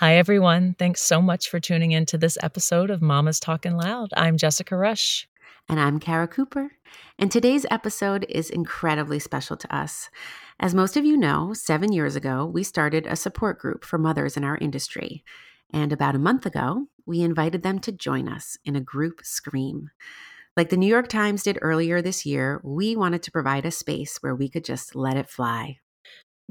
Hi, everyone. Thanks so much for tuning in to this episode of Mama's Talking Loud. I'm Jessica Rush. And I'm Kara Cooper. And today's episode is incredibly special to us. As most of you know, seven years ago, we started a support group for mothers in our industry. And about a month ago, we invited them to join us in a group scream. Like the New York Times did earlier this year, we wanted to provide a space where we could just let it fly.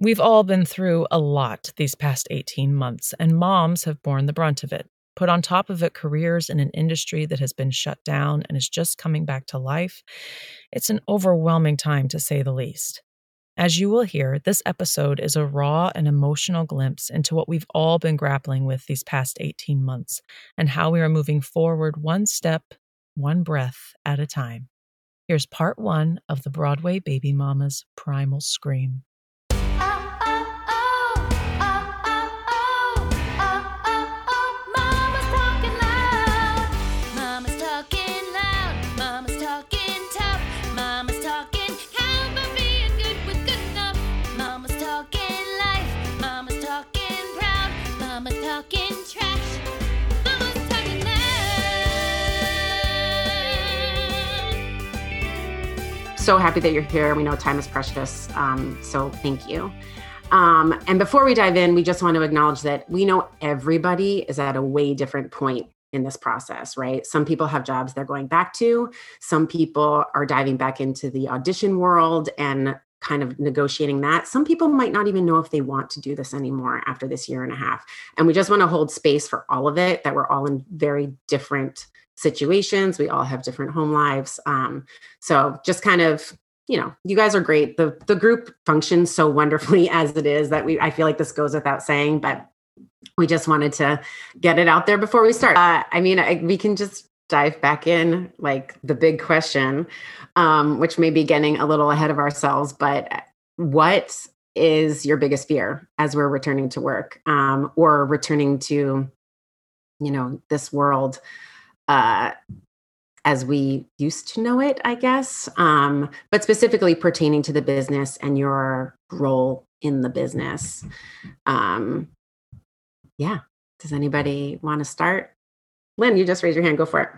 We've all been through a lot these past 18 months, and moms have borne the brunt of it. Put on top of it, careers in an industry that has been shut down and is just coming back to life. It's an overwhelming time, to say the least. As you will hear, this episode is a raw and emotional glimpse into what we've all been grappling with these past 18 months and how we are moving forward one step, one breath at a time. Here's part one of the Broadway Baby Mamas Primal Scream. So happy that you're here. We know time is precious. Um, so thank you. Um, and before we dive in, we just want to acknowledge that we know everybody is at a way different point in this process, right? Some people have jobs they're going back to, some people are diving back into the audition world and kind of negotiating that. Some people might not even know if they want to do this anymore after this year and a half. And we just want to hold space for all of it, that we're all in very different situations. We all have different home lives. Um, so just kind of, you know, you guys are great. The the group functions so wonderfully as it is that we I feel like this goes without saying, but we just wanted to get it out there before we start. Uh, I mean, I, we can just dive back in like the big question, um, which may be getting a little ahead of ourselves, but what is your biggest fear as we're returning to work um, or returning to, you know, this world uh, as we used to know it, I guess, um, but specifically pertaining to the business and your role in the business. Um, yeah. Does anybody want to start? Lynn, you just raise your hand. Go for it.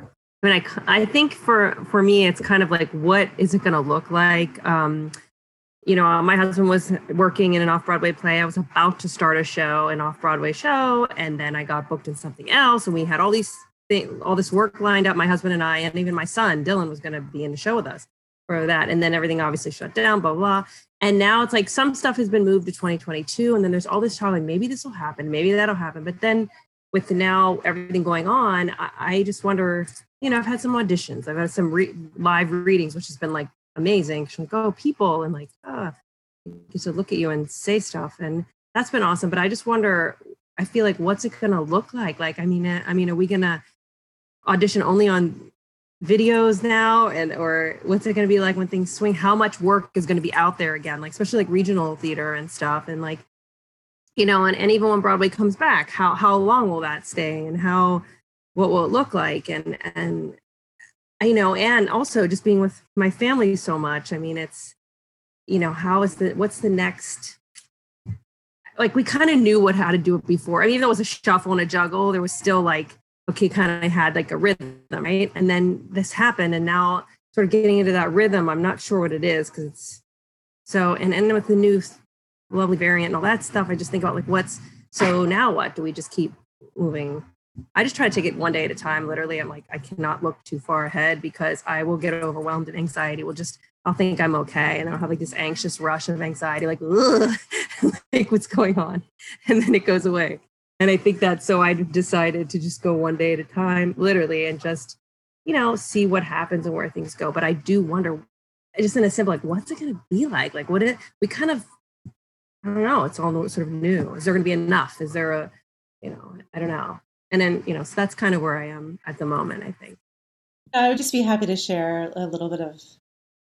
I mean, I, I think for for me, it's kind of like, what is it going to look like? Um, you know, my husband was working in an off Broadway play. I was about to start a show, an off Broadway show, and then I got booked in something else, and we had all these thing, all this work lined up. My husband and I, and even my son Dylan, was going to be in the show with us for that. And then everything obviously shut down. Blah blah. And now it's like some stuff has been moved to 2022, and then there's all this talk like maybe this will happen, maybe that'll happen. But then with now everything going on, I, I just wonder. You know, I've had some auditions. I've had some re- live readings, which has been like amazing. Like, oh, people, and like, ah, get to look at you and say stuff, and that's been awesome. But I just wonder. I feel like what's it to look like? Like, I mean, I mean, are we to audition only on videos now and or what's it going to be like when things swing? How much work is going to be out there again like especially like regional theater and stuff and like you know and, and even when broadway comes back how how long will that stay and how what will it look like? And and you know and also just being with my family so much i mean it's you know how is the what's the next like we kind of knew what how to do it before. I mean, it was a shuffle and a juggle there was still like okay, kind of had like a rhythm, right? And then this happened, and now sort of getting into that rhythm, I'm not sure what it is because it's so. And and with the new lovely variant and all that stuff, I just think about like what's So now what? Do we just keep moving? I just try to take it one day at a time. Literally, I'm like, I cannot look too far ahead because I will get overwhelmed and anxiety will just, I'll think I'm okay. And I'll have like this anxious rush of anxiety, like, like what's going on? And then it goes away. And I think that's so I decided to just go one day at a time, literally, and just, you know, see what happens and where things go. But I do wonder, just in a simple, like, what's it going to be like? Like, what it, we kind of, I don't know, it's all sort of new. Is there going to be enough? Is there a, you know, I don't know. And then, you know, so that's kind of where I am at the moment, I think. I would just be happy to share a little bit of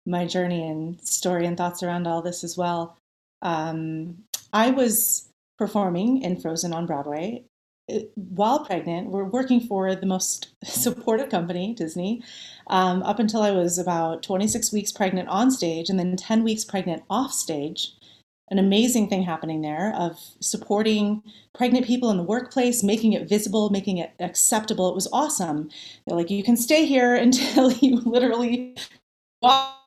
my journey and story and thoughts around all this as well. Um, I was performing in Frozen on Broadway. Uh, while pregnant, we're working for the most supportive company, Disney, um, up until I was about 26 weeks pregnant on stage and then 10 weeks pregnant off stage. An amazing thing happening there of supporting pregnant people in the workplace, making it visible, making it acceptable. It was awesome. They're like, you can stay here until you literally walk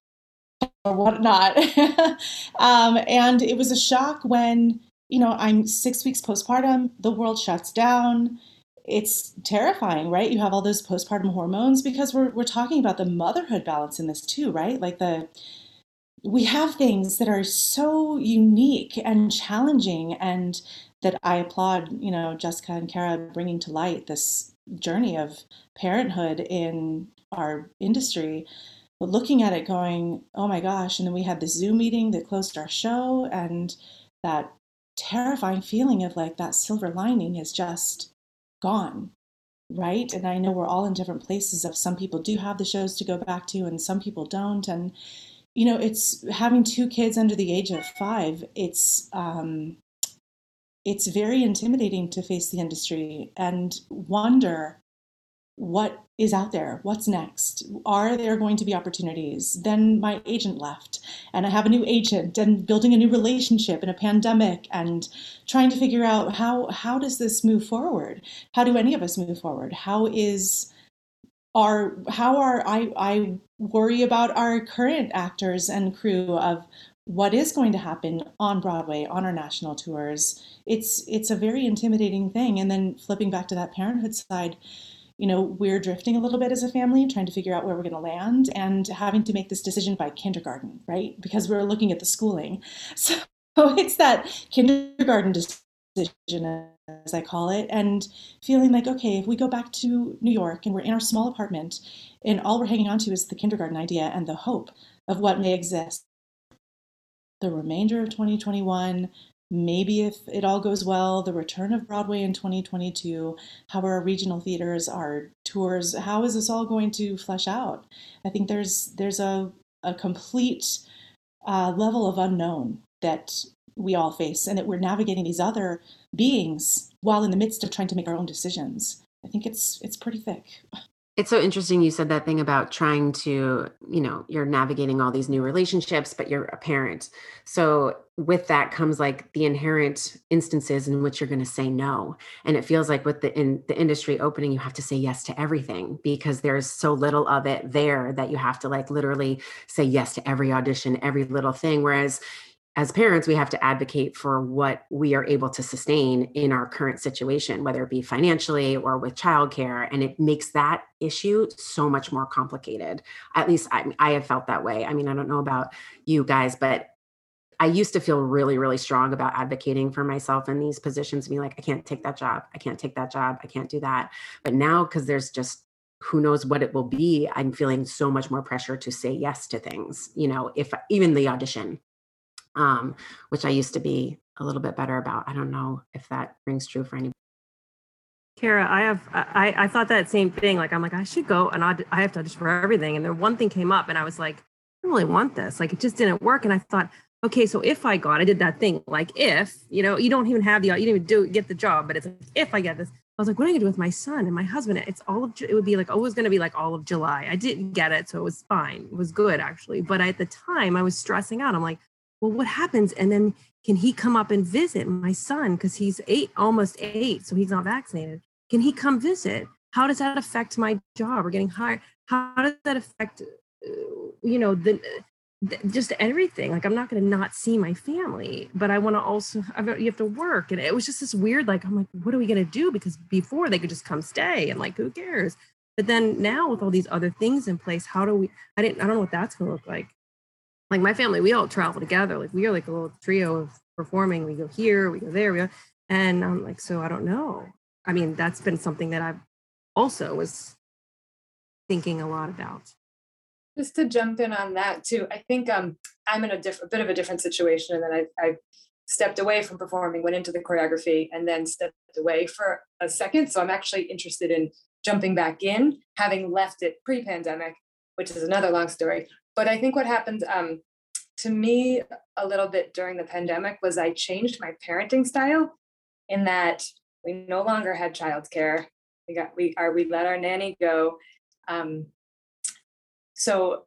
or whatnot. um, and it was a shock when you know, I'm six weeks postpartum, the world shuts down. It's terrifying, right? You have all those postpartum hormones because we're, we're talking about the motherhood balance in this too, right? Like the, we have things that are so unique and challenging and that I applaud, you know, Jessica and Kara bringing to light this journey of parenthood in our industry but looking at it going oh my gosh and then we had the zoom meeting that closed our show and that terrifying feeling of like that silver lining is just gone right? And i know we're all in different places of some people do have the shows to go back to and some people don't. And you know it's having two kids under the age of five it's um it's very intimidating to face the industry and wonder what is out there? What's next? Are there going to be opportunities? Then my agent left and i have a new agent and building a new relationship in a pandemic and trying to figure out how how does this move forward? How do any of us move forward? How is our how are i i worry about our current actors and crew of what is going to happen on broadway on our national tours? It's it's a very intimidating thing. And then flipping back to that parenthood side you know, we're drifting a little bit as a family, trying to figure out where we're going to land and having to make this decision by kindergarten, right? Because we're looking at the schooling. So it's that kindergarten decision, as I call it, and feeling like, okay, if we go back to New York and we're in our small apartment and all we're hanging on to is the kindergarten idea and the hope of what may exist the remainder of 2021 maybe if it all goes well, the return of Broadway in 2022, how are our regional theaters, our tours, how is this all going to flesh out? I think there's there's a, a complete uh, level of unknown that we all face and that we're navigating these other beings while in the midst of trying to make our own decisions. I think it's it's pretty thick. It's so interesting you said that thing about trying to, you know, you're navigating all these new relationships, but you're a parent. So with that comes like the inherent instances in which you're going to say no. And it feels like with the in the industry opening, you have to say yes to everything because there's so little of it there that you have to like literally say yes to every audition, every little thing. Whereas as parents, we have to advocate for what we are able to sustain in our current situation, whether it be financially or with childcare. And it makes that issue so much more complicated. At least I, I have felt that way. I mean, I don't know about you guys, but I used to feel really, really strong about advocating for myself in these positions, being like, I can't take that job. I can't take that job. I can't do that. But now, because there's just who knows what it will be, I'm feeling so much more pressure to say yes to things, you know, if even the audition um, which I used to be a little bit better about. I don't know if that rings true for anybody. Kara, I have I, I thought that same thing. Like I'm like I should go and aud- I have to audition for everything. And then one thing came up, and I was like, I really want this. Like it just didn't work. And I thought, okay, so if I got, I did that thing. Like if you know, you don't even have the, you didn't even do get the job, but it's like if I get this, I was like, what am I gonna do with my son and my husband? It's all of it would be like always gonna be like all of July. I didn't get it, so it was fine. It was good actually. But at the time, I was stressing out. I'm like, well, what happens? And then can he come up and visit my son? Because he's eight, almost eight, so he's not vaccinated. Can he come visit? How does that affect my job or getting hired? How does that affect, uh, you know, the th- just everything. Like I'm not going to not see my family, but I want to also I've, you have to work, and it was just this weird. Like I'm like, what are we going to do? Because before they could just come stay, and like who cares? But then now with all these other things in place, how do we? I didn't. I don't know what that's going to look like. Like my family, we all travel together. Like we are like a little trio of performing. We go here, we go there, we go, and I'm like, so I don't know. I mean, that's been something that I've also was thinking a lot about. Just to jump in on that too, I think um, I'm in a, diff- a bit of a different situation, and then I, I stepped away from performing, went into the choreography, and then stepped away for a second. So I'm actually interested in jumping back in, having left it pre-pandemic, which is another long story. But I think what happened um, to me a little bit during the pandemic was I changed my parenting style in that we no longer had childcare. We got we are we let our nanny go. Um, so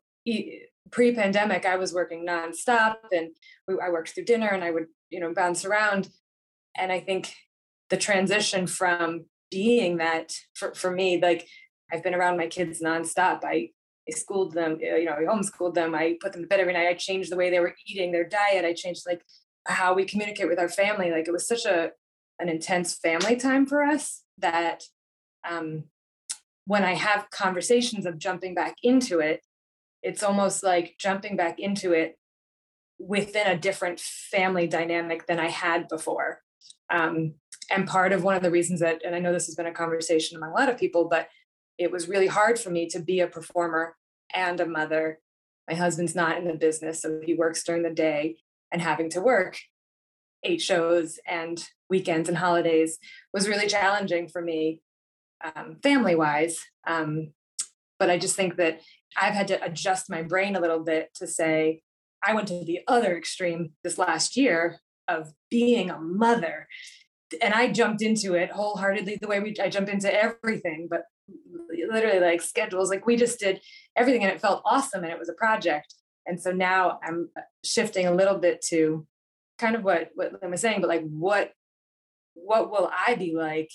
pre-pandemic, I was working nonstop, and we, I worked through dinner, and I would you know bounce around. And I think the transition from being that for, for me, like I've been around my kids nonstop. I I schooled them, you know, I homeschooled them. I put them to bed every night. I changed the way they were eating, their diet. I changed like how we communicate with our family. Like it was such a an intense family time for us that um, when I have conversations of jumping back into it, it's almost like jumping back into it within a different family dynamic than I had before. Um, and part of one of the reasons that, and I know this has been a conversation among a lot of people, but it was really hard for me to be a performer and a mother. My husband's not in the business, so he works during the day, and having to work eight shows and weekends and holidays was really challenging for me um, family wise. Um, but I just think that I've had to adjust my brain a little bit to say, I went to the other extreme this last year of being a mother. And I jumped into it wholeheartedly the way we I jump into everything, but literally like schedules, like we just did everything and it felt awesome and it was a project. And so now I'm shifting a little bit to kind of what what Lynn was saying, but like what what will I be like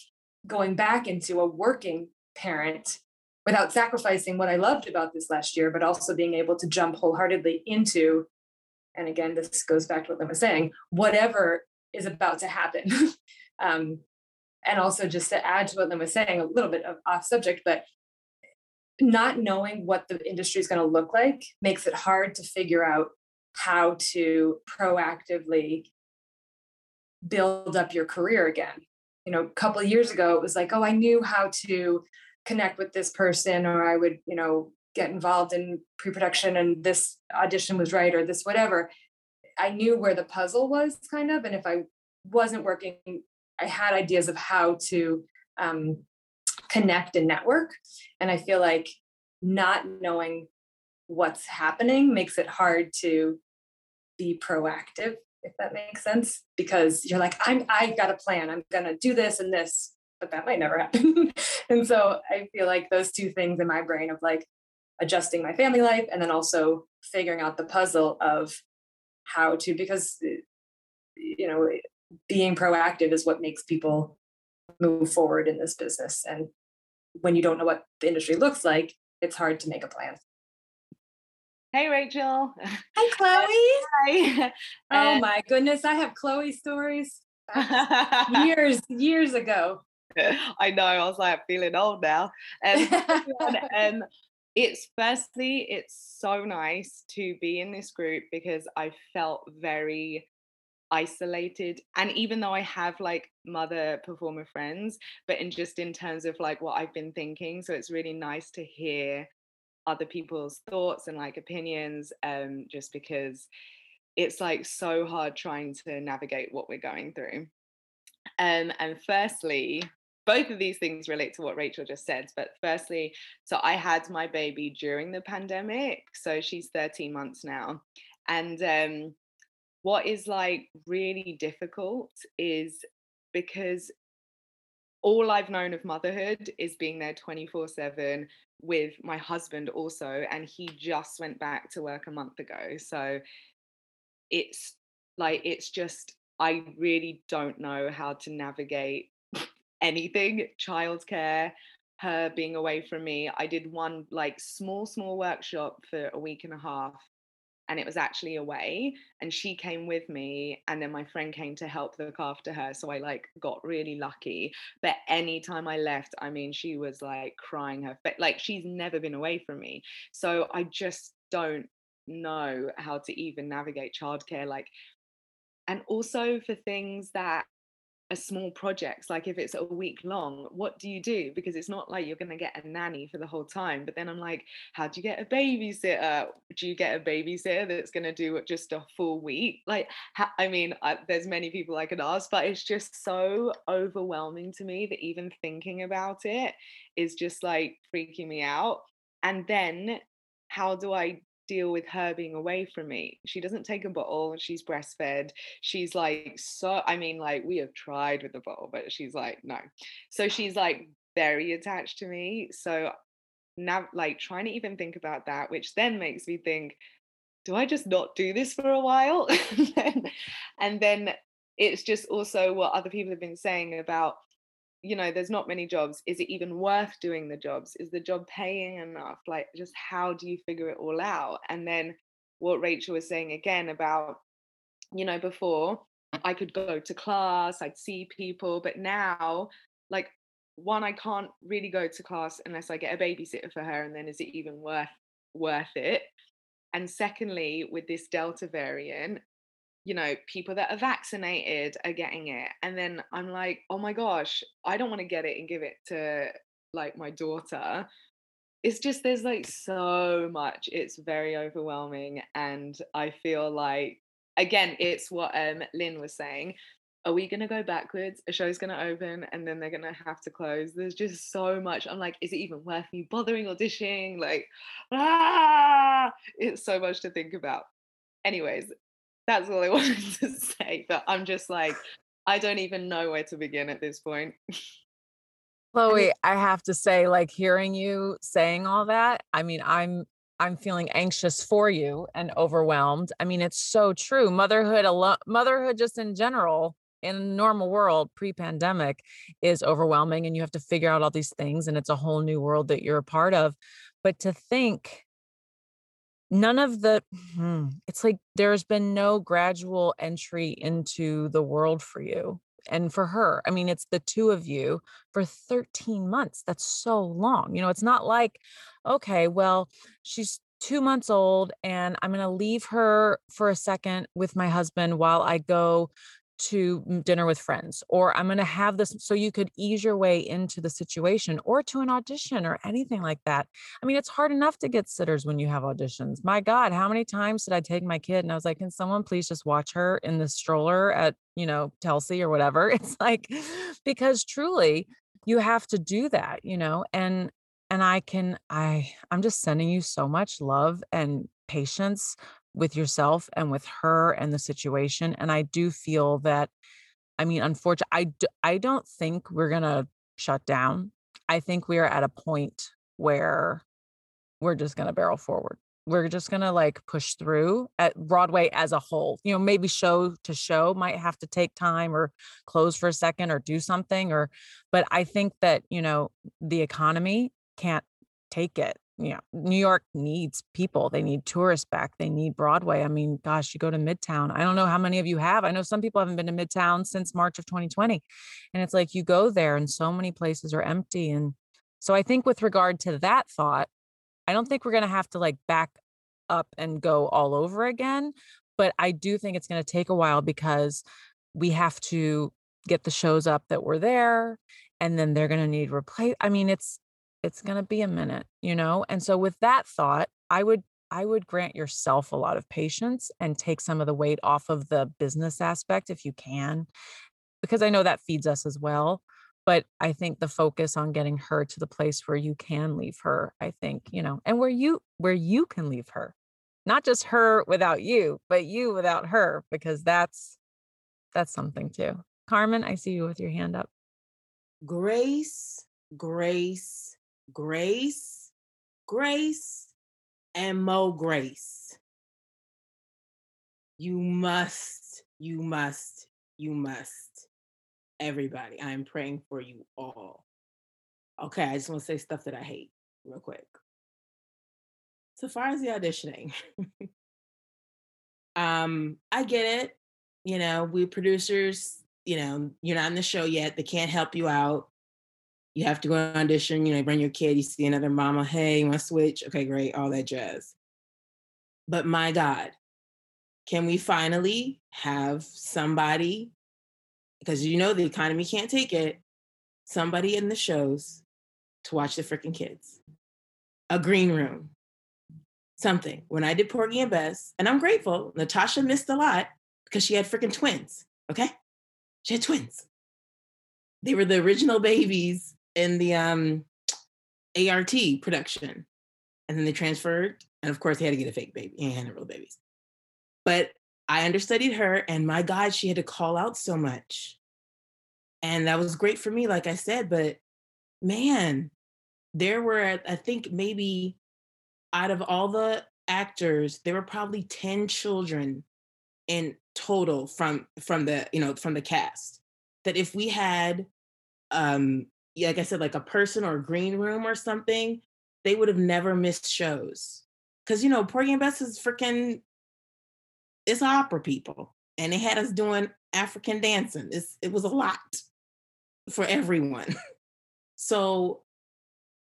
going back into a working parent without sacrificing what I loved about this last year, but also being able to jump wholeheartedly into, and again, this goes back to what Lynn was saying, whatever is about to happen. um, and also just to add to what Lynn was saying, a little bit of off subject, but not knowing what the industry is going to look like makes it hard to figure out how to proactively build up your career again. You know, a couple of years ago, it was like, oh, I knew how to connect with this person, or I would, you know, get involved in pre-production and this audition was right or this whatever. I knew where the puzzle was kind of. And if I wasn't working, I had ideas of how to um, connect and network. And I feel like not knowing what's happening makes it hard to be proactive if that makes sense. Because you're like i'm I've got a plan. I'm going to do this and this but that might never happen. And so i feel like those two things in my brain of like adjusting my family life and then also figuring out the puzzle of how to because you know being proactive is what makes people move forward in this business and when you don't know what the industry looks like it's hard to make a plan Hey, Rachel. Hi, Chloe. Hi. Oh my goodness, I have Chloe stories years, years ago. I know. I was like feeling old now. Um, um, it's firstly, it's so nice to be in this group because I felt very isolated and even though i have like mother performer friends but in just in terms of like what i've been thinking so it's really nice to hear other people's thoughts and like opinions um just because it's like so hard trying to navigate what we're going through. Um and firstly both of these things relate to what Rachel just said but firstly so I had my baby during the pandemic so she's 13 months now and um what is like really difficult is because all I've known of motherhood is being there 24 7 with my husband also. And he just went back to work a month ago. So it's like, it's just, I really don't know how to navigate anything childcare, her being away from me. I did one like small, small workshop for a week and a half. And it was actually away and she came with me and then my friend came to help look after her so i like got really lucky. But anytime i left i mean she was like crying her fa- like she's never been away from me. So i just don't know how to even navigate childcare like and also for things that a small projects like if it's a week long what do you do? Because it's not like you're going to get a nanny for the whole time but then i'm like how do you get a babysitter? Do you get a babysitter that's going to do just a full week? Like i mean I, there's many people i could ask but it's just so overwhelming to me that even thinking about it is just like freaking me out. And then how do i deal with her being away from me. She doesn't take a bottle, she's breastfed. She's like, so, I mean, like, we have tried with the bottle, but she's like, no. So she's like very attached to me. So now, like, trying to even think about that, which then makes me think, do I just not do this for a while? and then it's just also what other people have been saying about you know there's not many jobs is it even worth doing the jobs? Is the job paying enough? Like just how do you figure it all out? And then what rachel was saying again about you know before i could go to class i'd see people but now like one i can't really go to class unless i get a babysitter for her and then is it even worth worth it? And secondly with this delta variant you know, people that are vaccinated are getting it. And then I'm like, oh my gosh, I don't want to get it and give it to like my daughter. It's just there's like so much. It's very overwhelming. And I feel like again, it's what um Lynn was saying. Are we gonna go backwards? A show's gonna open and then they're gonna have to close. There's just so much. I'm like, is it even worth me bothering auditioning? Like, ah, it's so much to think about anyways that's all I wanted to say. But I'm just like, I don't even know where to begin at this point. Chloe, I have to say, like hearing you saying all that, I mean, I'm I'm feeling anxious for you and overwhelmed. I mean, it's so true. Motherhood alone, motherhood just in general in a normal world pre-pandemic is overwhelming and you have to figure out all these things and it's a whole new world that you're a part of. But to think none of the hmm, it's like there's been no gradual entry into the world for you and for her. I mean it's the two of you for 13 months. That's so long you know it's not like okay well she's two months old and i'm going to leave her for a second with my husband while i go to mm, dinner with friends or i'm going to have this so you could ease your way into the situation or to an audition or anything like that. I mean it's hard enough to get sitters when you have auditions. My god how many times did i take my kid and i was like can someone please just watch her in the stroller at you know telsey or whatever? It's like because truly you have to do that you know and and i can i i'm just sending you so much love and patience with yourself and with her and the situation. And I do feel that, I mean, unfortunately, I don't think we're going to shut down. I think we are at a point where we're just going to barrel forward. We're just going to like push through at Broadway as a whole. You know, maybe show to show might have to take time or close for a second or do something or, but I think that, you know, the economy can't take it you know, New York needs people. They need tourists back. They need Broadway. I mean, gosh, you go to Midtown. I don't know how many of you have. I know some people haven't been to Midtown since March of 2020. And it's like you go there and so many places are empty. And so I think with regard to that thought, I don't think we're going to have to like back up and go all over again. But I do think it's going to take a while because we have to get the shows up that were there and then they're going to need replace. I mean, it's it's going to be a minute you know and so with that thought i would i would grant yourself a lot of patience and take some of the weight off of the business aspect if you can because i know that feeds us as well but i think the focus on getting her to the place where you can leave her i think you know and where you where you can leave her not just her without you but you without her because that's that's something too. Carmen i see you with your hand up. Grace grace grace, grace, and more grace. You must, you must, you must. Everybody, I am praying for you all. Okay, I just want to say stuff that I hate real quick. So far as the auditioning, Um, I get it. You know, we producers, you know, you're not in the show yet. They can't help you out. You have to go on audition, you know, bring your kid, you see another mama, hey, you want to switch? Okay, great, all that jazz. But my God, can we finally have somebody, because you know the economy can't take it, somebody in the shows to watch the freaking kids? A green room, something. When I did Porgy and Bess, and I'm grateful, Natasha missed a lot because she had freaking twins, okay? She had twins. They were the original babies in the um, ART production. And then they transferred. And of course, they had to get a fake baby. And had real babies. But I understudied her, and my God, she had to call out so much. And that was great for me, like I said. But man, there were, I think, maybe out of all the actors, there were probably 10 children in total from from the you know from the cast that if we had um like I said, like a person or a green room or something, they would have never missed shows. Cause you know, Porgy and Bess is freaking it's opera people. And they had us doing African dancing. It's it was a lot for everyone. so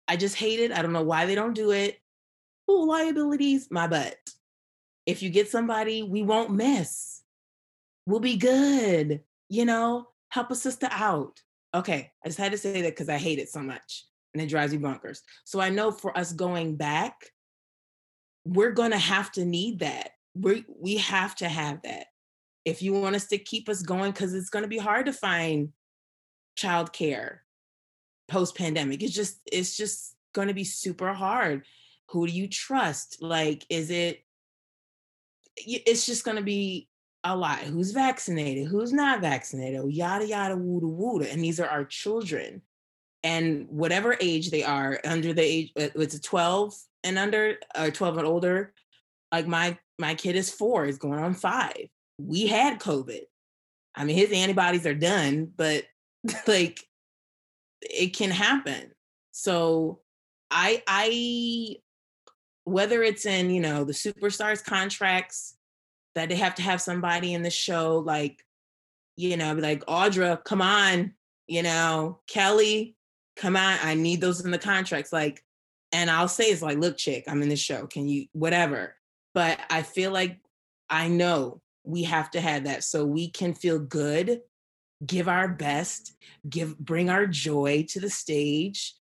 I just hate it. I don't know why they don't do it. Oh, liabilities, my butt. If you get somebody, we won't miss. We'll be good. You know, help a sister out. Okay, I just had to say that because I hate it so much and it drives me bonkers. So I know for us going back, we're gonna have to need that. We we have to have that if you want us to keep us going, because it's gonna be hard to find childcare post pandemic. It's just it's just gonna be super hard. Who do you trust? Like, is it? It's just gonna be a lot. Who's vaccinated? Who's not vaccinated? Yada yada wooda wooda. And these are our children. And whatever age they are, under the age, uh, it's a 12 and under, or 12 and older. Like my my kid is four, is going on five. We had COVID. I mean, his antibodies are done, but like it can happen. So I I whether it's in, you know, the superstars contracts that they have to have somebody in the show like you know like audra come on you know kelly come on i need those in the contracts like and i'll say it's like look chick i'm in the show can you whatever but i feel like i know we have to have that so we can feel good give our best give bring our joy to the stage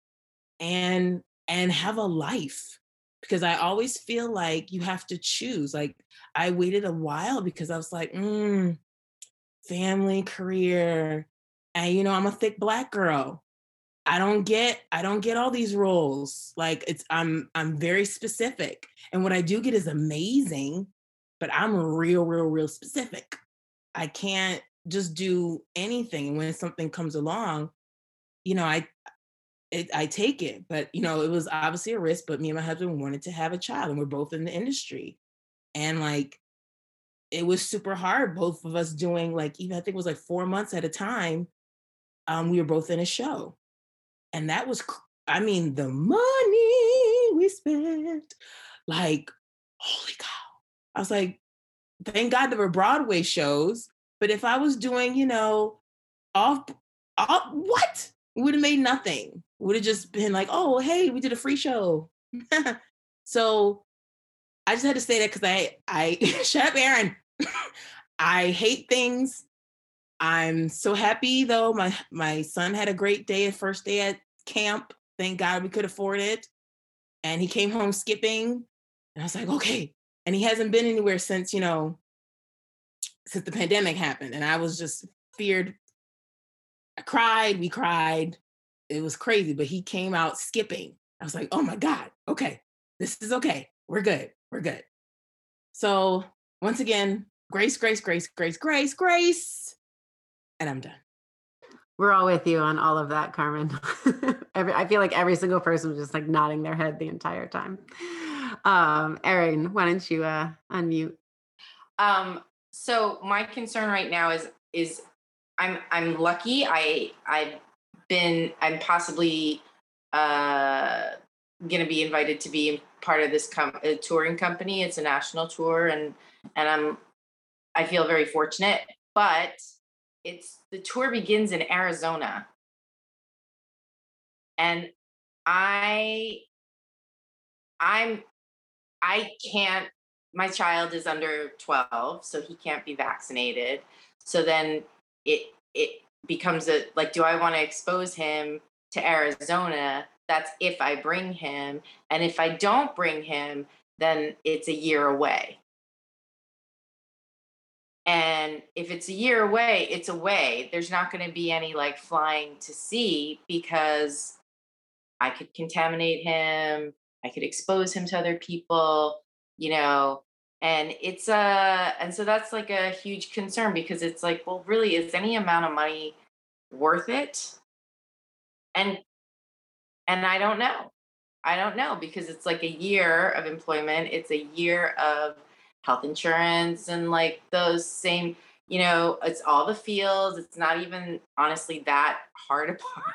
and and have a life because I always feel like you have to choose. Like I waited a while because I was like, mm, family, career, and you know, I'm a thick black girl. I don't get I don't get all these roles. Like it's I'm I'm very specific. And what I do get is amazing, but I'm real real real specific. I can't just do anything and when something comes along, you know, I it, I take it. But you know, it was obviously a risk. But me and my husband wanted to have a child, and we're both in the industry, and like it was super hard. Both of us doing like even I think it was like four months at a time. Um, we were both in a show, and that was I mean the money we spent, like holy cow! I was like, thank God there were Broadway shows. But if I was doing, you know, off, off what would have made nothing would have just been like, oh, hey, we did a free show. so I just had to say that because I, I, shut up, Aaron. I hate things. I'm so happy though. My my son had a great day, first day at camp. Thank God we could afford it. And he came home skipping. And I was like, okay. And he hasn't been anywhere since, you know, since the pandemic happened. And I was just feared. I cried, we cried it was crazy, but he came out skipping. I was like, oh my God, okay, this is okay. We're good. We're good. So once again, grace, grace, grace, grace, grace, grace. And I'm done. We're all with you on all of that, Carmen. every, I feel like every single person was just like nodding their head the entire time. Um, Erin, why don't you uh, unmute? Um, so my concern right now is is I'm I'm lucky. I I been I'm possibly uh, going to be invited to be part of this com- a touring company. It's a national tour, and and I'm I feel very fortunate. But it's the tour begins in Arizona, and I I'm I can't. My child is under twelve, so he can't be vaccinated. So then it it becomes a like, do I want to expose him to Arizona? That's if I bring him. And if I don't bring him, then it's a year away. And if it's a year away, it's away. There's not going to be any like flying to see because I could contaminate him. I could expose him to other people, you know. And it's uh and so that's like a huge concern because it's like, well, really, is any amount of money worth it? And and I don't know. I don't know because it's like a year of employment. It's a year of health insurance and like those same, you know, it's all the fields. It's not even honestly that hard apart.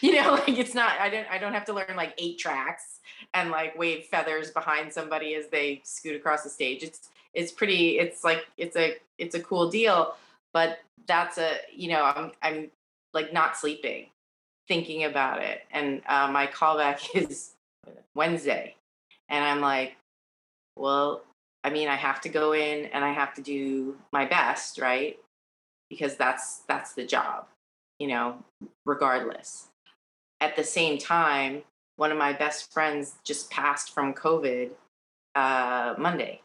you know, like it's not I don't I don't have to learn like eight tracks and like wave feathers behind somebody as they scoot across the stage. It's it's pretty it's like it's a it's a cool deal, but that's a, you know, I'm I'm like not sleeping thinking about it. And uh, my callback is Wednesday. And I'm like, well, I mean, I have to go in and I have to do my best, right? Because that's that's the job, you know, regardless. At the same time, one of my best friends just passed from COVID uh, Monday.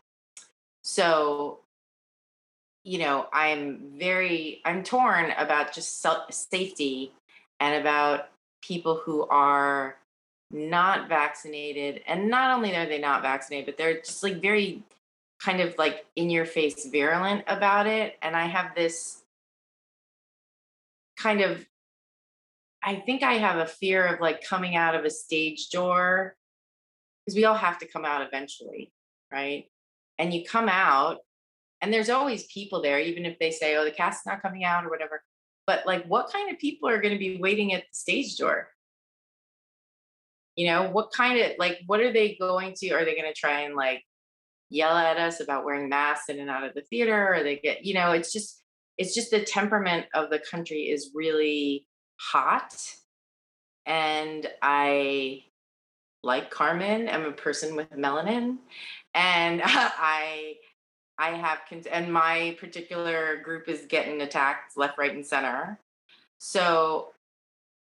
So, you know, I'm very I'm torn about just self- safety and about people who are not vaccinated and not only are they not vaccinated but they're just like very kind of like in your face virulent about it and i have this kind of i think i have a fear of like coming out of a stage door because we all have to come out eventually right? And you come out and there's always people there even if they say oh the cast's not coming out or whatever but like what kind of people are going to be waiting at the stage door? You know what kind of like what are they going to are they going to try and like yell at us about wearing masks in and out of the theater? Or they get you know it's just it's just the temperament of the country is really hot and i like carmen i'm a person with melanin and i i have and my particular group is getting attacked left right and center. So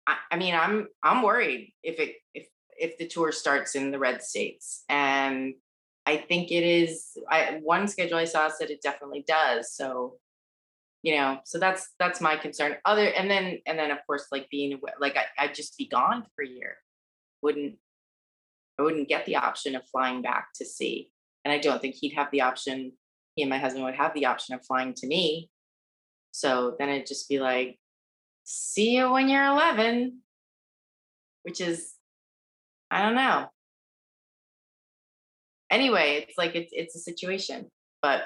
I, I mean i'm i'm worried if it if if the tour starts in the red states and i think it is i one schedule i saw said it definitely does so you know so that's that's my concern. Other and then and then of course like being like I, i'd just be gone for a year. Wouldn't i wouldn't get the option of flying back to see and i don't think he'd have the option he and my husband would have the option of flying to me. So then it'd just be like see you when you're 11 which is I don't know. Anyway, it's like it's it's a situation, but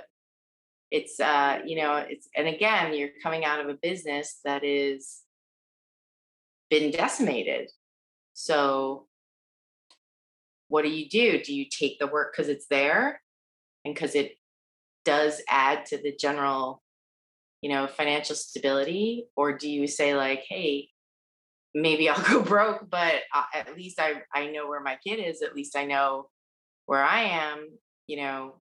it's uh you know it's and again you're coming out of a business that is been decimated. So what do you do? Do you take the work because it's there and because it does add to the general you know financial stability or do you say like hey maybe I'll go broke, but at least I I know where my kid is. At least I know where I am. You know,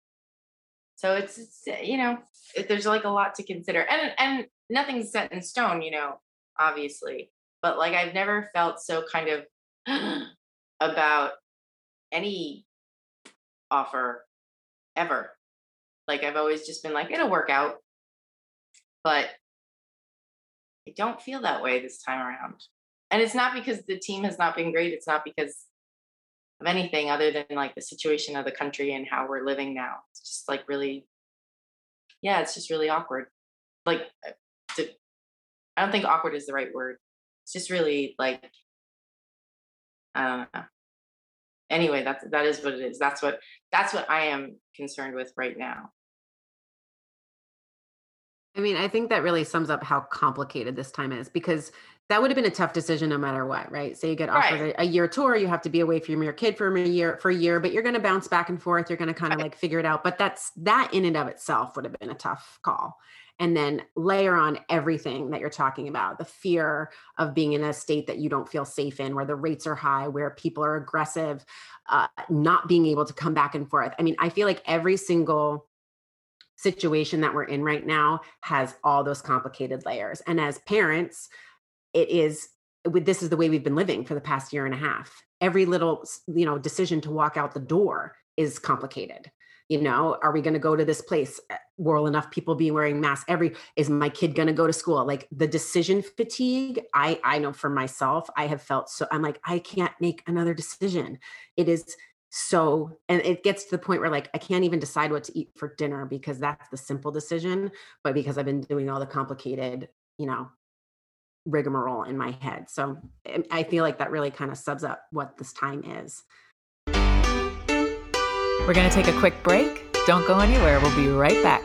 so it's, it's eh, you know it, there's like a lot to consider, and and nothing's set in stone. You know, obviously, but like I've never felt so kind of about any offer ever. Like I've always just been like it'll work out, but I don't feel that way this time around and it's not because the team has not been great it's not because of anything other than like the situation of the country and how we're living now. It's just like really yeah it's just really awkward. Like uh, to, i don't think awkward is the right word. It's just really like i don't know. Anyway that's that is what it is. That's what that's what i am concerned with right now. I mean, I think that really sums up how complicated this time is because that would have been a tough decision no matter what, right? So you get offered Right. a, a year tour, you have to be away from your kid for a year for a year, but you're going to bounce back and forth. You're going to kind of like figure it out. But that's that in and of itself would have been a tough call. And then layer on everything that you're talking about the fear of being in a state that you don't feel safe in, where the rates are high, where people are aggressive, uh, not being able to come back and forth. I mean, I feel like every single situation that we're in right now has all those complicated layers. And as parents, it is this is the way we've been living for the past year and a half. Every little, you know, decision to walk out the door is complicated. You know, are we going to go to this place? Uh, Will enough people be wearing masks? Every is my kid going to go to school? Like the decision fatigue. I I know for myself, I have felt so. I'm like I can't make another decision. It is so and it gets to the point where like i can't even decide what to eat for dinner because that's the simple decision but because i've been doing all the complicated you know rigmarole in my head so um, i feel like that really kind of subs up what this time is We're going to take a quick break. Don't go anywhere. We'll be right back.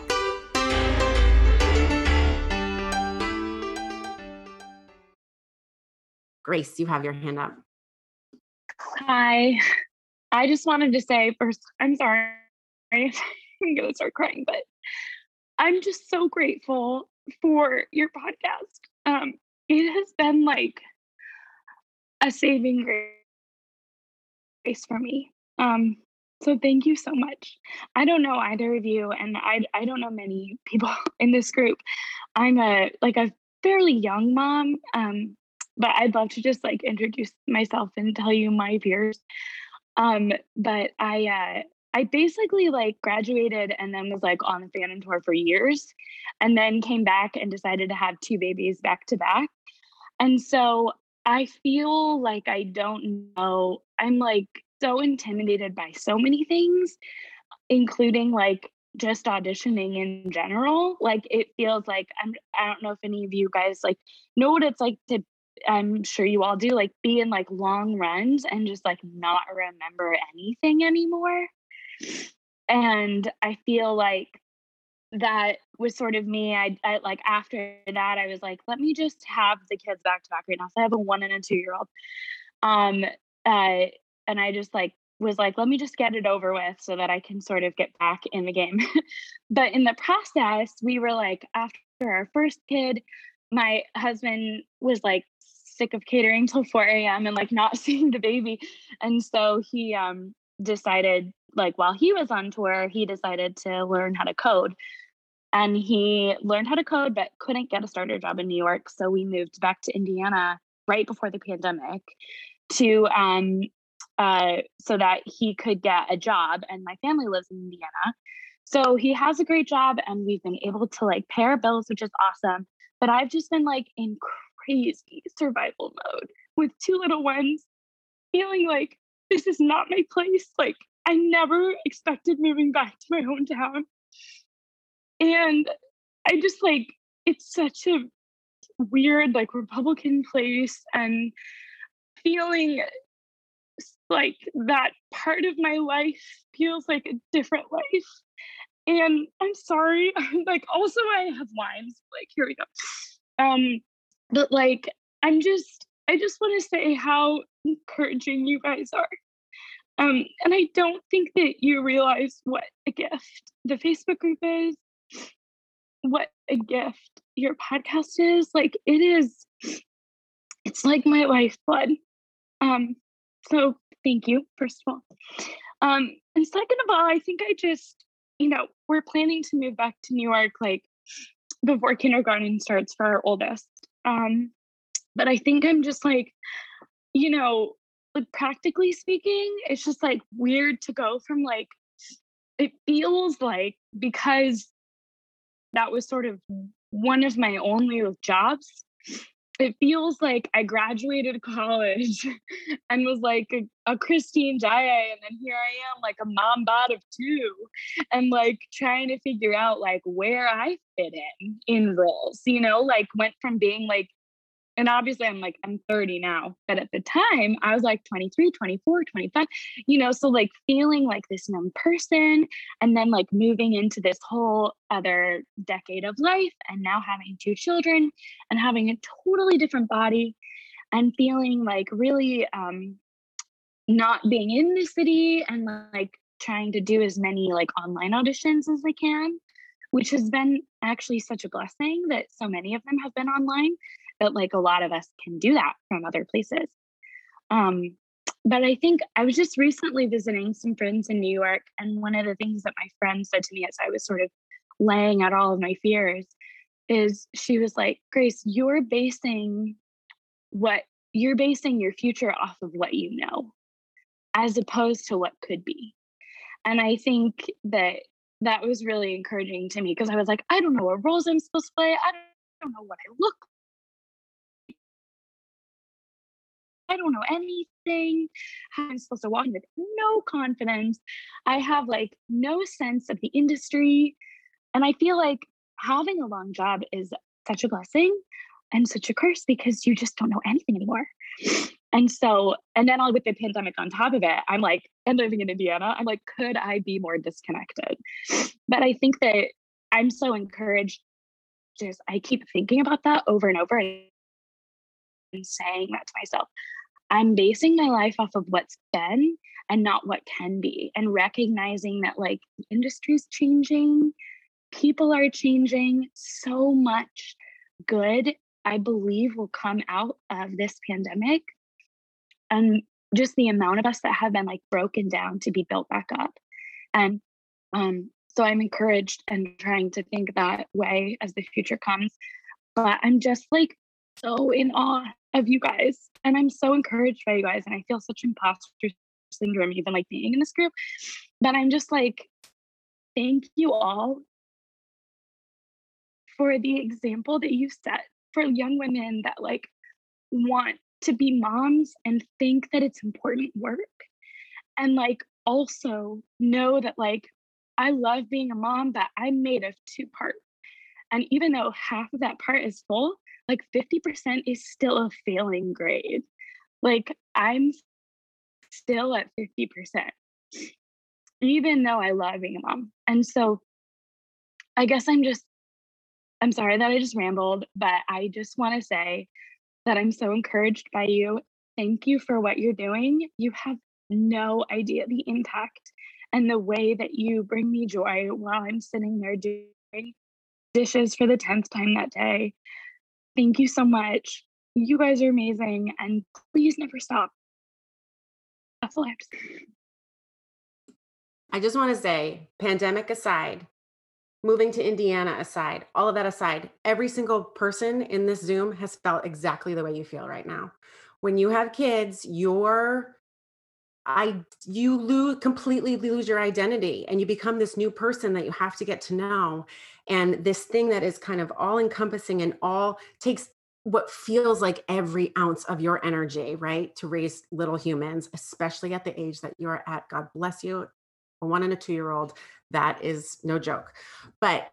grace you have your hand up Hi. I just wanted to say first, I'm sorry. I'm going to start crying, but I'm just so grateful for your podcast. Um, it has been like a saving grace for me. Um, so thank you so much. I don't know either of you, and I I don't know many people in this group. I'm a like a fairly young mom, um, but I'd love to just like introduce myself and tell you my fears. Um, but I uh I basically like graduated and then was like on the Phantom tour for years and then came back and decided to have two babies back to back. And so I feel like I don't know. I'm like so intimidated by so many things, including like just auditioning in general. Like it feels like I'm I don't know if any of you guys like know what it's like to I'm sure you all do like be in like long runs and just like not remember anything anymore. And I feel like that was sort of me. I, I like after that, I was like, let me just have the kids back to back right now. So I have a one and a two year old. Um, uh, and I just like was like, let me just get it over with so that I can sort of get back in the game. but in the process, we were like, after our first kid, my husband was like sick of catering till 4 a.m. and like not seeing the baby. And so he um decided like while he was on tour, he decided to learn how to code. And he learned how to code, but couldn't get a starter job in New York. So we moved back to Indiana right before the pandemic to um uh so that he could get a job. And my family lives in Indiana. So he has a great job and we've been able to like pay our bills, which is awesome. But I've just been like in crazy survival mode with two little ones, feeling like this is not my place. Like I never expected moving back to my hometown. And I just like it's such a weird like Republican place and feeling like that part of my life feels like a different life. And I'm sorry. like also I have lines. Like here we go. Um but like I'm just I just want to say how encouraging you guys are. Um, and I don't think that you realize what a gift the Facebook group is, what a gift your podcast is. Like it is, it's like my lifeblood. Um, so thank you, first of all. Um, and second of all, I think I just, you know, we're planning to move back to New York like before kindergarten starts for our oldest. Um, but I think I'm just like, you know, like practically speaking, it's just like weird to go from like, it feels like because that was sort of one of my only jobs. It feels like I graduated college and was like a, a Christine Daaé, and then here I am, like a mom bot of two, and like trying to figure out like where I fit in in roles. You know, like went from being like and obviously I'm like, I'm 30 now, but at the time I was like 23, 24, 25, you know, so like feeling like this young person and then like moving into this whole other decade of life and now having two children and having a totally different body and feeling like really um not being in the city and like trying to do as many like online auditions as I can, which has been actually such a blessing that so many of them have been online that like a lot of us can do that from other places. Um, but I think I was just recently visiting some friends in New York, and one of the things that my friend said to me as I was sort of laying out all of my fears is she was like, Grace, you're basing what you're basing your future off of what you know as opposed to what could be. And I think that that was really encouraging to me because I was like, I don't know what roles I'm supposed to play. I don't know what I look I don't know anything. How am I supposed to walk in with no confidence? I have like no sense of the industry. And I feel like having a long job is such a blessing and such a curse because you just don't know anything anymore. And so, and then all with the pandemic on top of it, I'm like, and living in Indiana, I'm like, could I be more disconnected? But I think that I'm so encouraged. Just I keep thinking about that over and over and saying that to myself. I'm basing my life off of what's been and not what can be, and recognizing that like the industry's changing, people are changing, so much good, I believe, will come out of this pandemic. And just the amount of us that have been like broken down to be built back up. And um, so I'm encouraged and trying to think that way as the future comes. But I'm just like so in awe of you guys. And I'm so encouraged by you guys. And I feel such imposter syndrome, even like being in this group. But I'm just like, thank you all for the example that you set for young women that like want to be moms and think that it's important work. And like also know that like I love being a mom, but I'm made of two parts. And even though half of that part is full, like 50% is still a failing grade. Like I'm still at 50%, even though I love being a mom. And so I guess I'm just, I'm sorry that I just rambled, but I just want to say that I'm so encouraged by you. Thank you for what you're doing. You have no idea the impact and the way that you bring me joy while I'm sitting there doing dishes for the 10th time that day Thank you so much. You guys are amazing and please never stop. That's all I have to say. I just want to say, pandemic aside, moving to Indiana aside, all of that aside, every single person in this Zoom has felt exactly the way you feel right now. When you have kids, you're I you lose completely lose your identity and you become this new person that you have to get to know and this thing that is kind of all encompassing and all takes what feels like every ounce of your energy, right? To raise little humans, especially at the age that you're at. God bless you. A one and a two year old, that is no joke. But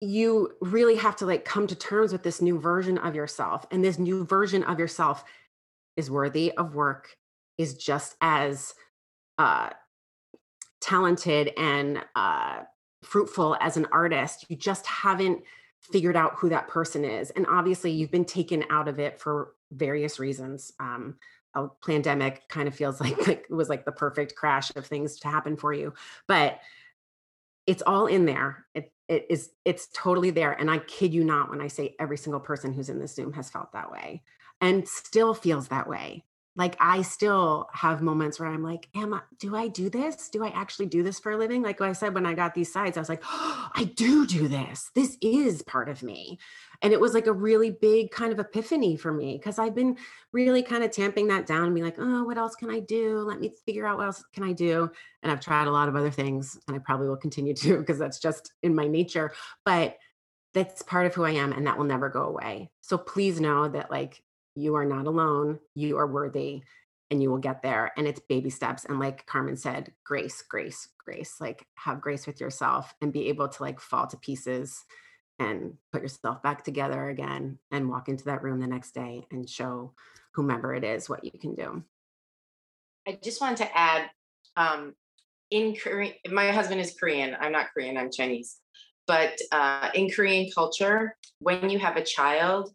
you really have to like come to terms with this new version of yourself. And this new version of yourself is worthy of work is just as uh, talented and uh, fruitful as an artist. You just haven't figured out who that person is. And obviously, you've been taken out of it for various reasons. Um, a pandemic kind of feels like, like it was like the perfect crash of things to happen for you, but it's all in there. It, it is it's totally there and i kid you not when i say every single person who's in this zoom has felt that way and still feels that way like I still have moments where I'm like, am I do I do this? Do I actually do this for a living? Like I said when I got these sides, I was like, oh, I do do this. This is part of me. And it was like a really big kind of epiphany for me because I've been really kind of tamping that down and be like, oh, what else can I do? Let me figure out what else can I do. And I've tried a lot of other things and I probably will continue to because that's just in my nature. But that's part of who I am and that will never go away. So please know that like you are not alone. You are worthy and you will get there. And it's baby steps. And like Carmen said, grace, grace, grace. Like have grace with yourself and be able to like fall to pieces and put yourself back together again and walk into that room the next day and show whomever it is what you can do. I just wanted to add um, in Korean, my husband is Korean. I'm not Korean, I'm Chinese. But uh, in Korean culture, when you have a child,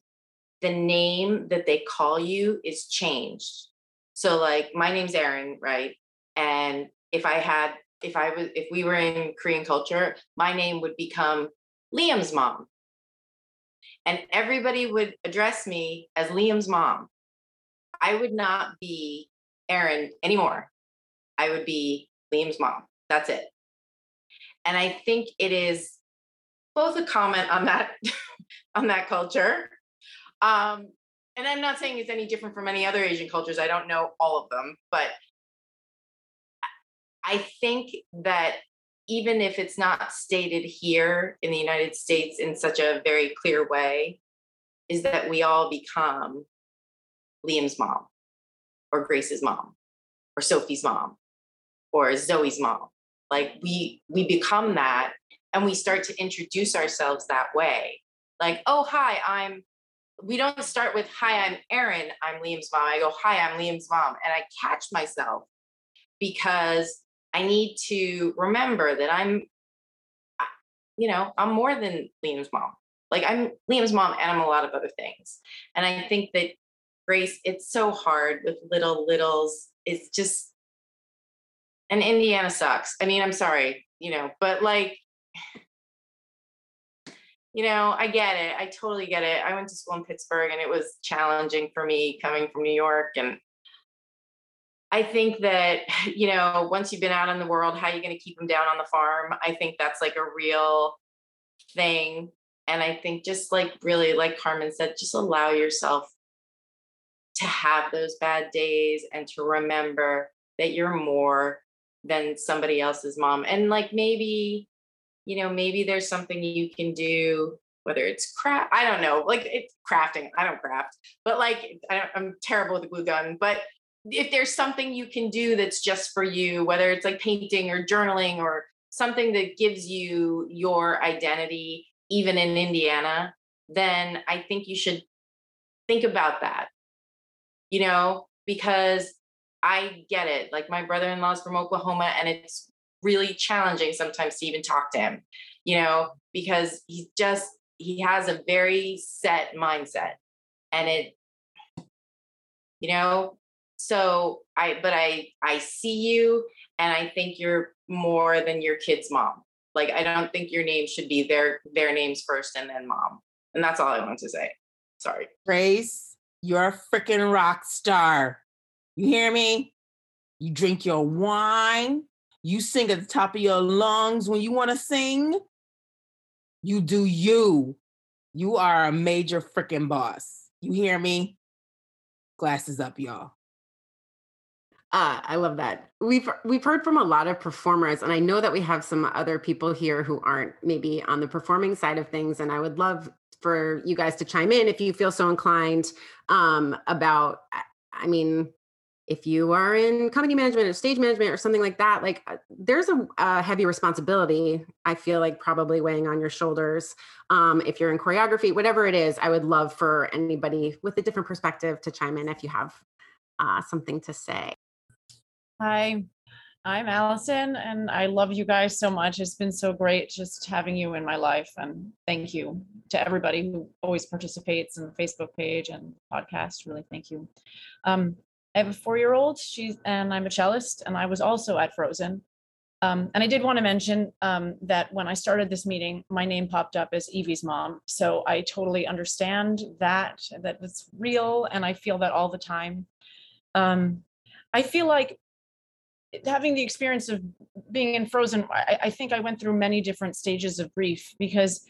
the name that they call you is changed. So, like, my name's Erin, right? And if I had, if I was, if we were in Korean culture, my name would become Liam's mom. And everybody would address me as Liam's mom. I would not be Erin anymore. I would be Liam's mom. That's it. And I think it is both a comment on that on that culture. Um, and I'm not saying it's any different from any other Asian cultures. I don't know all of them, but I think that even if it's not stated here in the United States in such a very clear way, is that we all become Liam's mom or Grace's mom or Sophie's mom or Zoe's mom. Like we we become that and we start to introduce ourselves that way. Like, oh hi, I'm we don't start with hi, I'm Erin, I'm Liam's mom. I go, hi, I'm Liam's mom. And I catch myself because I need to remember that I'm, you know, I'm more than Liam's mom. Like I'm Liam's mom and I'm a lot of other things. And I think that Grace, it's so hard with little littles. It's just, and Indiana sucks. I mean, I'm sorry, you know, but like, you know, I get it. I totally get it. I went to school in Pittsburgh and it was challenging for me coming from New York and I think that, you know, once you've been out in the world, how are you going to keep them down on the farm? I think that's like a real thing. And I think just like really, like Carmen said, just allow yourself to have those bad days and to remember that you're more than somebody else's mom. And like maybe, you know, maybe there's something you can do, whether it's craft, I don't know, like it's crafting. I don't craft, but like I am terrible with a glue gun. But if there's something you can do that's just for you, whether it's like painting or journaling or something that gives you your identity, even in Indiana, then I think you should think about that, you know, because I get it. Like my brother in law's from Oklahoma, and it's really challenging sometimes to even talk to him, you know, because he just, he has a very set mindset. And it, you know, so I, but I, I see you and I think you're more than your kid's mom. Like, I don't think your name should be their, their names first and then mom. And that's all I want to say. Sorry. Grace, you're a freaking rock star. You hear me? You drink your wine. You sing at the top of your lungs when you want to sing. You do you. You are a major freaking boss. You hear me? Glasses up, y'all. Ah, I love that. We've we've heard from a lot of performers, and I know that we have some other people here who aren't maybe on the performing side of things. And I would love for you guys to chime in if you feel so inclined um, about. I mean, if you are in company management or stage management or something like that, like uh, there's a, a heavy responsibility. I feel like probably weighing on your shoulders. Um, if you're in choreography, whatever it is, I would love for anybody with a different perspective to chime in if you have uh, something to say. Hi, I'm Allison, and I love you guys so much. It's been so great just having you in my life. And thank you to everybody who always participates in the Facebook page and podcast. Really, thank you. Um, I have a four year old, she's and I'm a cellist, and I was also at Frozen. Um, and I did want to mention um, that when I started this meeting, my name popped up as Evie's mom. So I totally understand that, that it's real, and I feel that all the time. Um, I feel like having the experience of being in frozen I, I, think i went through many different stages of grief because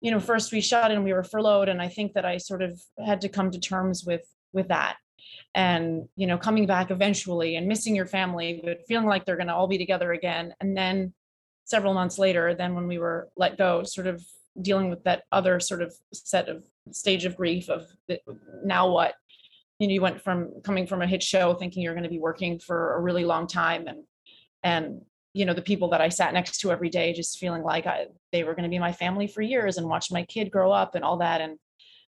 you know first we shot and we were furloughed and i think that i sort of had to come to terms with with that and you know coming back eventually and missing your family but feeling like they're going to all be together again. And then several months later then when we were let go sort of dealing with that other sort of set of stage of grief of the, now what? You know you went from coming from a hit show thinking you're going to be working for a really long time and and you know the people that i sat next to every day just feeling like I, they were going to be my family for years and watch my kid grow up and all that. And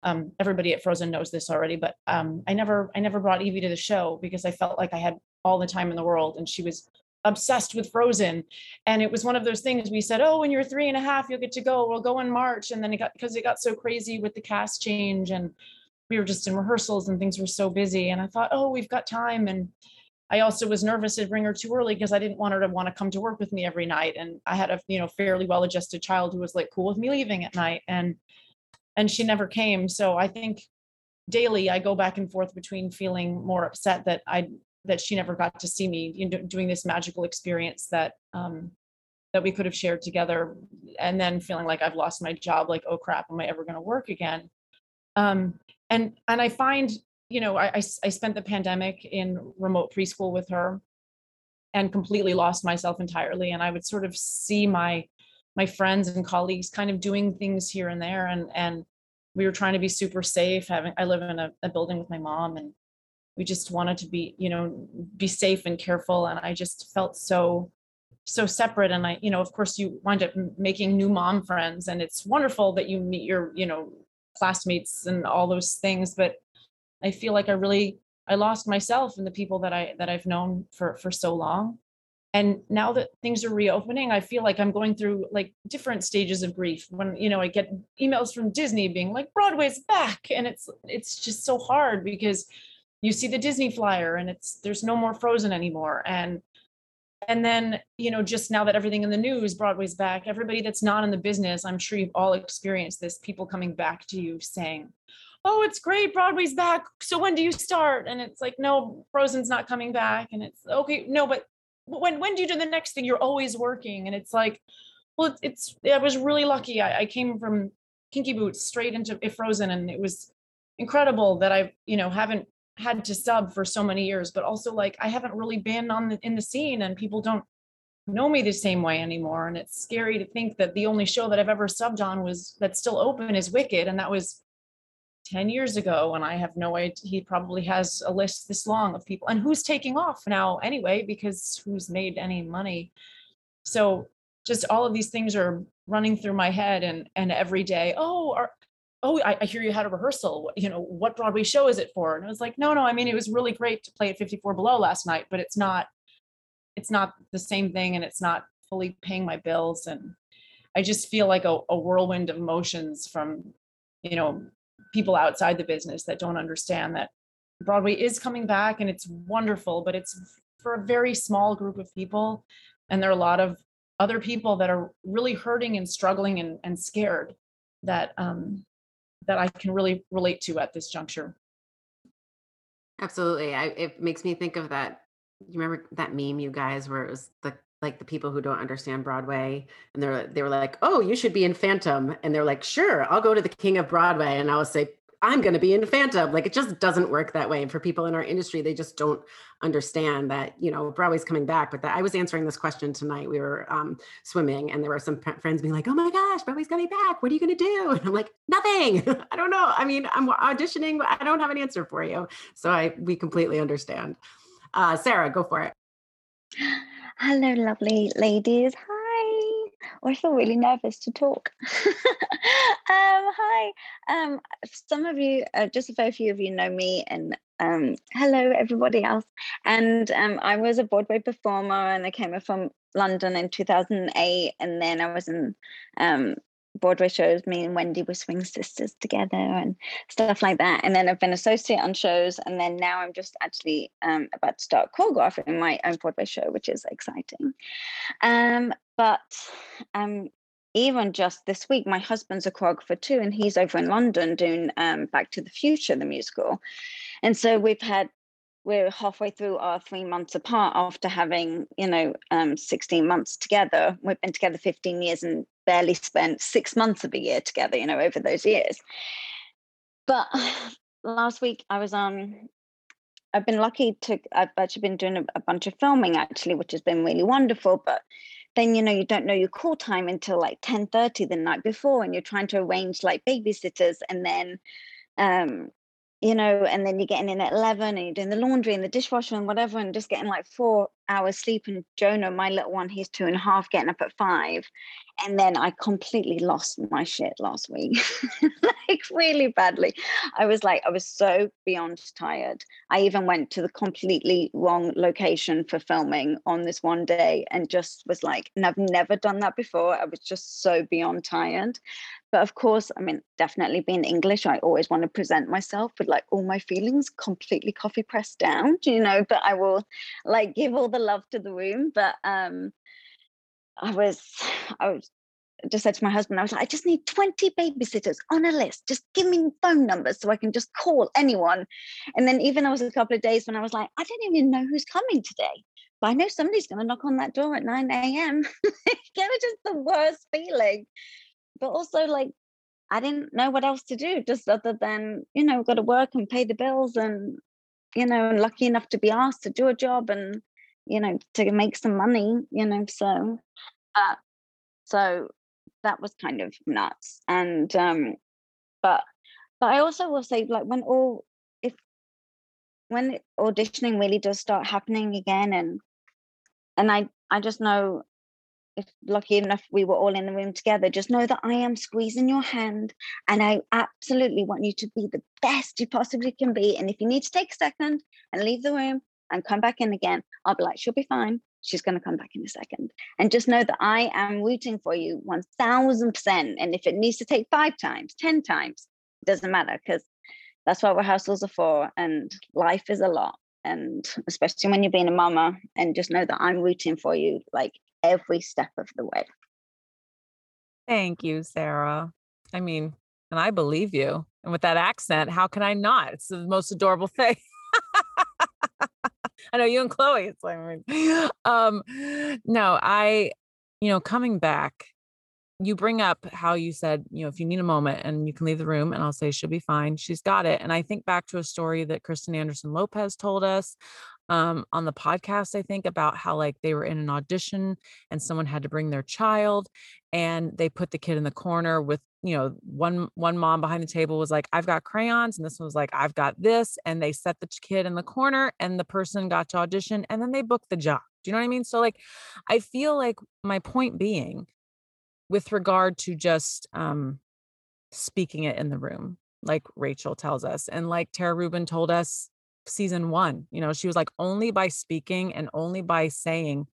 um, everybody at frozen knows this already but um, i never i never brought evie to the show because i felt like i had all the time in the world and she was obsessed with frozen. And it was one of those things we said oh when you're three and a half you'll get to go. We'll go in march. And then it got because it got so crazy with the cast change and we were just in rehearsals and things were so busy. And i thought oh we've got time. And I also was nervous to bring her too early because I didn't want her to want to come to work with me every night. And I had a, you know, fairly well-adjusted child who was like cool with me leaving at night. And and she never came. So I think daily I go back and forth between feeling more upset that I that she never got to see me you know, doing this magical experience that um that we could have shared together and then feeling like I've lost my job, like, oh crap, am I ever going to work again? Um, and and I find you know, I, I, I spent the pandemic in remote preschool with her and completely lost myself entirely. And I would sort of see my my friends and colleagues kind of doing things here and there. And and we were trying to be super safe. Having I live in a, a building with my mom and we just wanted to be, you know, be safe and careful. And I just felt so so separate and i you know of course you wind up making new mom friends and it's wonderful that you meet your you know classmates and all those things but I feel like I really I lost myself and the people that I that I've known for for so long. And now that things are reopening, I feel like I'm going through like different stages of grief. When you know I get emails from Disney being like Broadway's back, and it's it's just so hard because you see the Disney flyer and it's there's no more Frozen anymore, and and then you know just now that everything in the news broadway's back everybody that's not in the business i'm sure you've all experienced this people coming back to you saying oh, it's great, Broadway's back. So when do you start? And it's like, no, Frozen's not coming back. And it's okay, no, but when when do you do the next thing? You're always working. And it's like, well, it's I was really lucky. I, I came from Kinky Boots straight into Frozen, and it was incredible that I, you know, haven't had to sub for so many years, but also like I haven't really been on the in the scene and people don't know me the same way anymore. And it's scary to think that the only show that I've ever subbed on was that's still open is Wicked. And that was 10 years ago and i have no idea he probably has a list this long of people and who's taking off now anyway because who's made any money? So just all of these things are running through my head and and every day oh are, oh I, I hear you had a rehearsal. You know what broadway show is it for? And i was like no no i mean it was really great to play at 54 below last night but it's not it's not the same thing and it's not fully paying my bills. And i just feel like a, a whirlwind of emotions from you know people outside the business that don't understand that Broadway is coming back and it's wonderful, but it's for a very small group of people. And there are a lot of other people that are really hurting and struggling and, and scared that um, that I can really relate to at this juncture. Absolutely. I, it makes me think of that. You remember that meme, you guys, where it was the like the people who don't understand Broadway and they're they were like, "Oh, you should be in Phantom." And they're like, "Sure, I'll go to the King of Broadway." And I'll say, "I'm going to be in Phantom." Like it just doesn't work that way. And for people in our industry, they just don't understand that, you know, Broadway's coming back, but that I was answering this question tonight. We were um, swimming and there were some friends being like, "Oh my gosh, Broadway's coming back. What are you going to do?" And I'm like, "Nothing. I don't know. I mean, I'm auditioning, but I don't have an answer for you." So I we completely understand. Uh, Sarah, go for it. Hello, lovely ladies. Hi. Oh, I feel really nervous to talk. um, hi. Um, some of you, uh, just a very few of you know me, and um, hello, everybody else. And um, I was a Broadway performer, and I came from London in 2008, and then I was in um, Broadway shows, me and Wendy were swing sisters together and stuff like that. And then I've been associate on shows, and then now I'm just actually um, about to start choreographing my own Broadway show, which is exciting. Um, but um, even just this week, my husband's a choreographer too, and he's over in London doing um, Back to the Future, the musical. And so we've had we're halfway through our three months apart after having you know um, 16 months together we've been together 15 years and barely spent six months of a year together you know over those years. But last week i was on um, i've been lucky to i've actually been doing a, a bunch of filming actually which has been really wonderful but then you know you don't know your call time until like 10 30 the night before and you're trying to arrange like babysitters and then um you know, and then you're getting in at 11 and you're doing the laundry and the dishwasher and whatever, and just getting like four hours sleep and jonah my little one he's two and a half getting up at five. And then i completely lost my shit last week. Like really badly. I was like i was so beyond tired. I even went to the completely wrong location for filming on this one day and just was like and i've never done that before. I was just so beyond tired. But of course i mean definitely being english i always want to present myself with like all my feelings completely coffee pressed down you know but i will like give all the love to the room but um i was i was just said to my husband, I was like, I just need 20 babysitters on a list. Just give me phone numbers so I can just call anyone. And then even there was a couple of days when I was like, I don't even know who's coming today. But I know somebody's going to knock on that door at 9 a.m. it was just the worst feeling but also like I didn't know what else to do just other than, you know, got to work and pay the bills and, you know, and lucky enough to be asked to do a job and, you know, to make some money, you know, so uh so that was kind of nuts. And um but but I also will say like when all if when auditioning really does start happening again and and I I just know if lucky enough we were all in the room together, just know that I am squeezing your hand and I absolutely want you to be the best you possibly can be. And if you need to take a second and leave the room and come back in again, I'll be like, she'll be fine. She's going to come back in a second. And just know that I am rooting for you 1000%. And if it needs to take five times, 10 times, it doesn't matter because that's what rehearsals are for. And life is a lot and especially when you're being a mama and just know that i'm rooting for you like every step of the way. Thank you, Sarah. I mean, and I believe you. And with that accent, how can I not? It's the most adorable thing. I know you and Chloe. It's like, um, no, I, you know, coming back, you bring up how you said, you know, if you need a moment and you can leave the room, and I'll say she'll be fine. She's got it. And I think back to a story that Kristen Anderson Lopez told us um, on the podcast, I think, about how like they were in an audition and someone had to bring their child and they put the kid in the corner with, you know, one one mom behind the table was like, I've got crayons, and this one was like, I've got this. And they set the kid in the corner and the person got to audition and then they booked the job. Do you know what I mean? So like I feel like my point being with regard to just um speaking it in the room like Rachel tells us. And like Tara Rubin told us season one. You know, she was like, only by speaking and only by saying,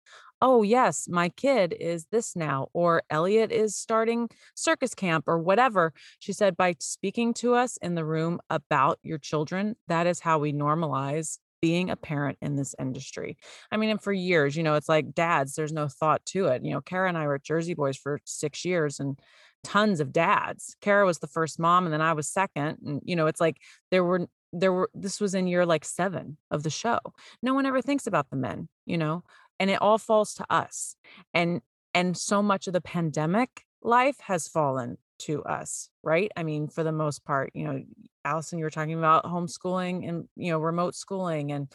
oh, yes, my kid is this now, or Elliot is starting circus camp or whatever. She said, by speaking to us in the room about your children, that is how we normalize being a parent in this industry. I mean, and for years, you know, it's like dads, there's no thought to it. You know, Kara and I were Jersey Boys for six years and tons of dads. Kara was the first mom and then I was second. And, you know, it's like there were there were this was in year like seven of the show no one ever thinks about the men you know and it all falls to us and and so much of the pandemic life has fallen to us right i mean for the most part you know allison you were talking about homeschooling and you know remote schooling and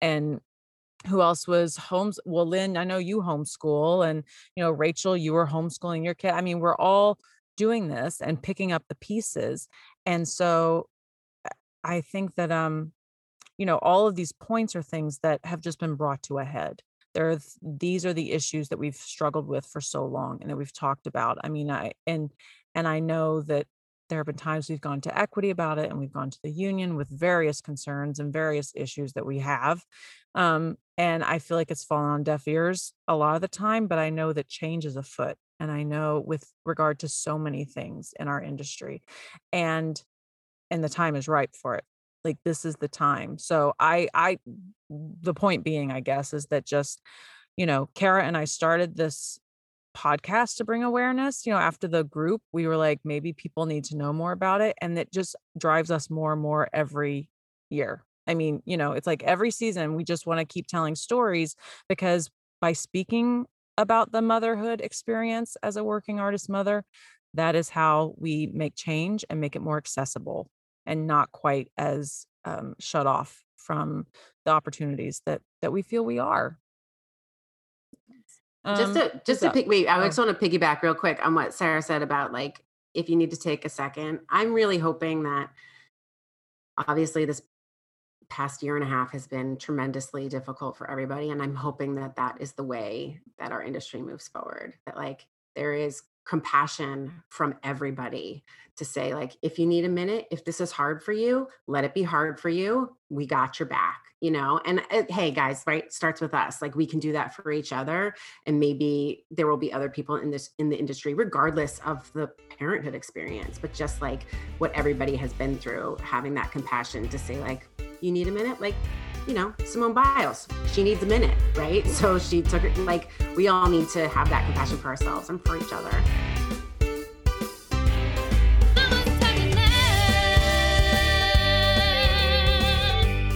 and who else was homes well lynn i know you homeschool and you know rachel you were homeschooling your kid i mean we're all doing this and picking up the pieces and so I think that um, you know, all of these points are things that have just been brought to a head. There, these are the issues that we've struggled with for so long and that we've talked about. I mean, I and and I know that there have been times we've gone to equity about it and we've gone to the union with various concerns and various issues that we have. Um, and I feel like it's fallen on deaf ears a lot of the time, but I know that change is afoot. And I know with regard to so many things in our industry. And and the time is ripe for it like this is the time. So i i the point being i guess is that just you know kara and i started this podcast to bring awareness you know after the group we were like maybe people need to know more about it and it just drives us more and more every year. I mean you know it's like every season we just want to keep telling stories because by speaking about the motherhood experience as a working artist mother that is how we make change and make it more accessible and not quite as um, shut off from the opportunities that that we feel we are. Um, just to just to pick wait, I just want to piggyback real quick on what Sarah said about like if you need to take a second. I'm really hoping that obviously this past year and a half has been tremendously difficult for everybody and i'm hoping that that is the way that our industry moves forward that like there is compassion from everybody to say like if you need a minute if this is hard for you let it be hard for you. We got your back you know? And uh, hey guys right? Starts with us. Like we can do that for each other and maybe there will be other people in this in the industry regardless of the parenthood experience but just like what everybody has been through having that compassion to say like you need a minute? Like you know simone biles she needs a minute right so she took it like we all need to have that compassion for ourselves and for each other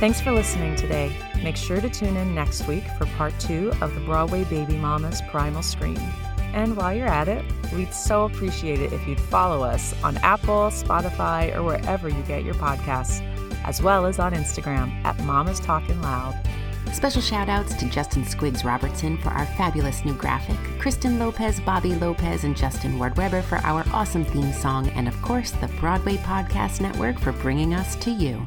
Thanks for listening today. Make sure to tune in next week for part two of the Broadway Baby Mamas Primal Scream. And while you're at it, we'd so appreciate it if you'd follow us on Apple, Spotify, or wherever you get your podcasts, as well as on Instagram at Mamas Talking Loud. Special shout outs to Justin Squiggs Robertson for our fabulous new graphic, Kristen Lopez, Bobby Lopez, and Justin Ward Weber for our awesome theme song, and of course, the Broadway Podcast Network for bringing us to you.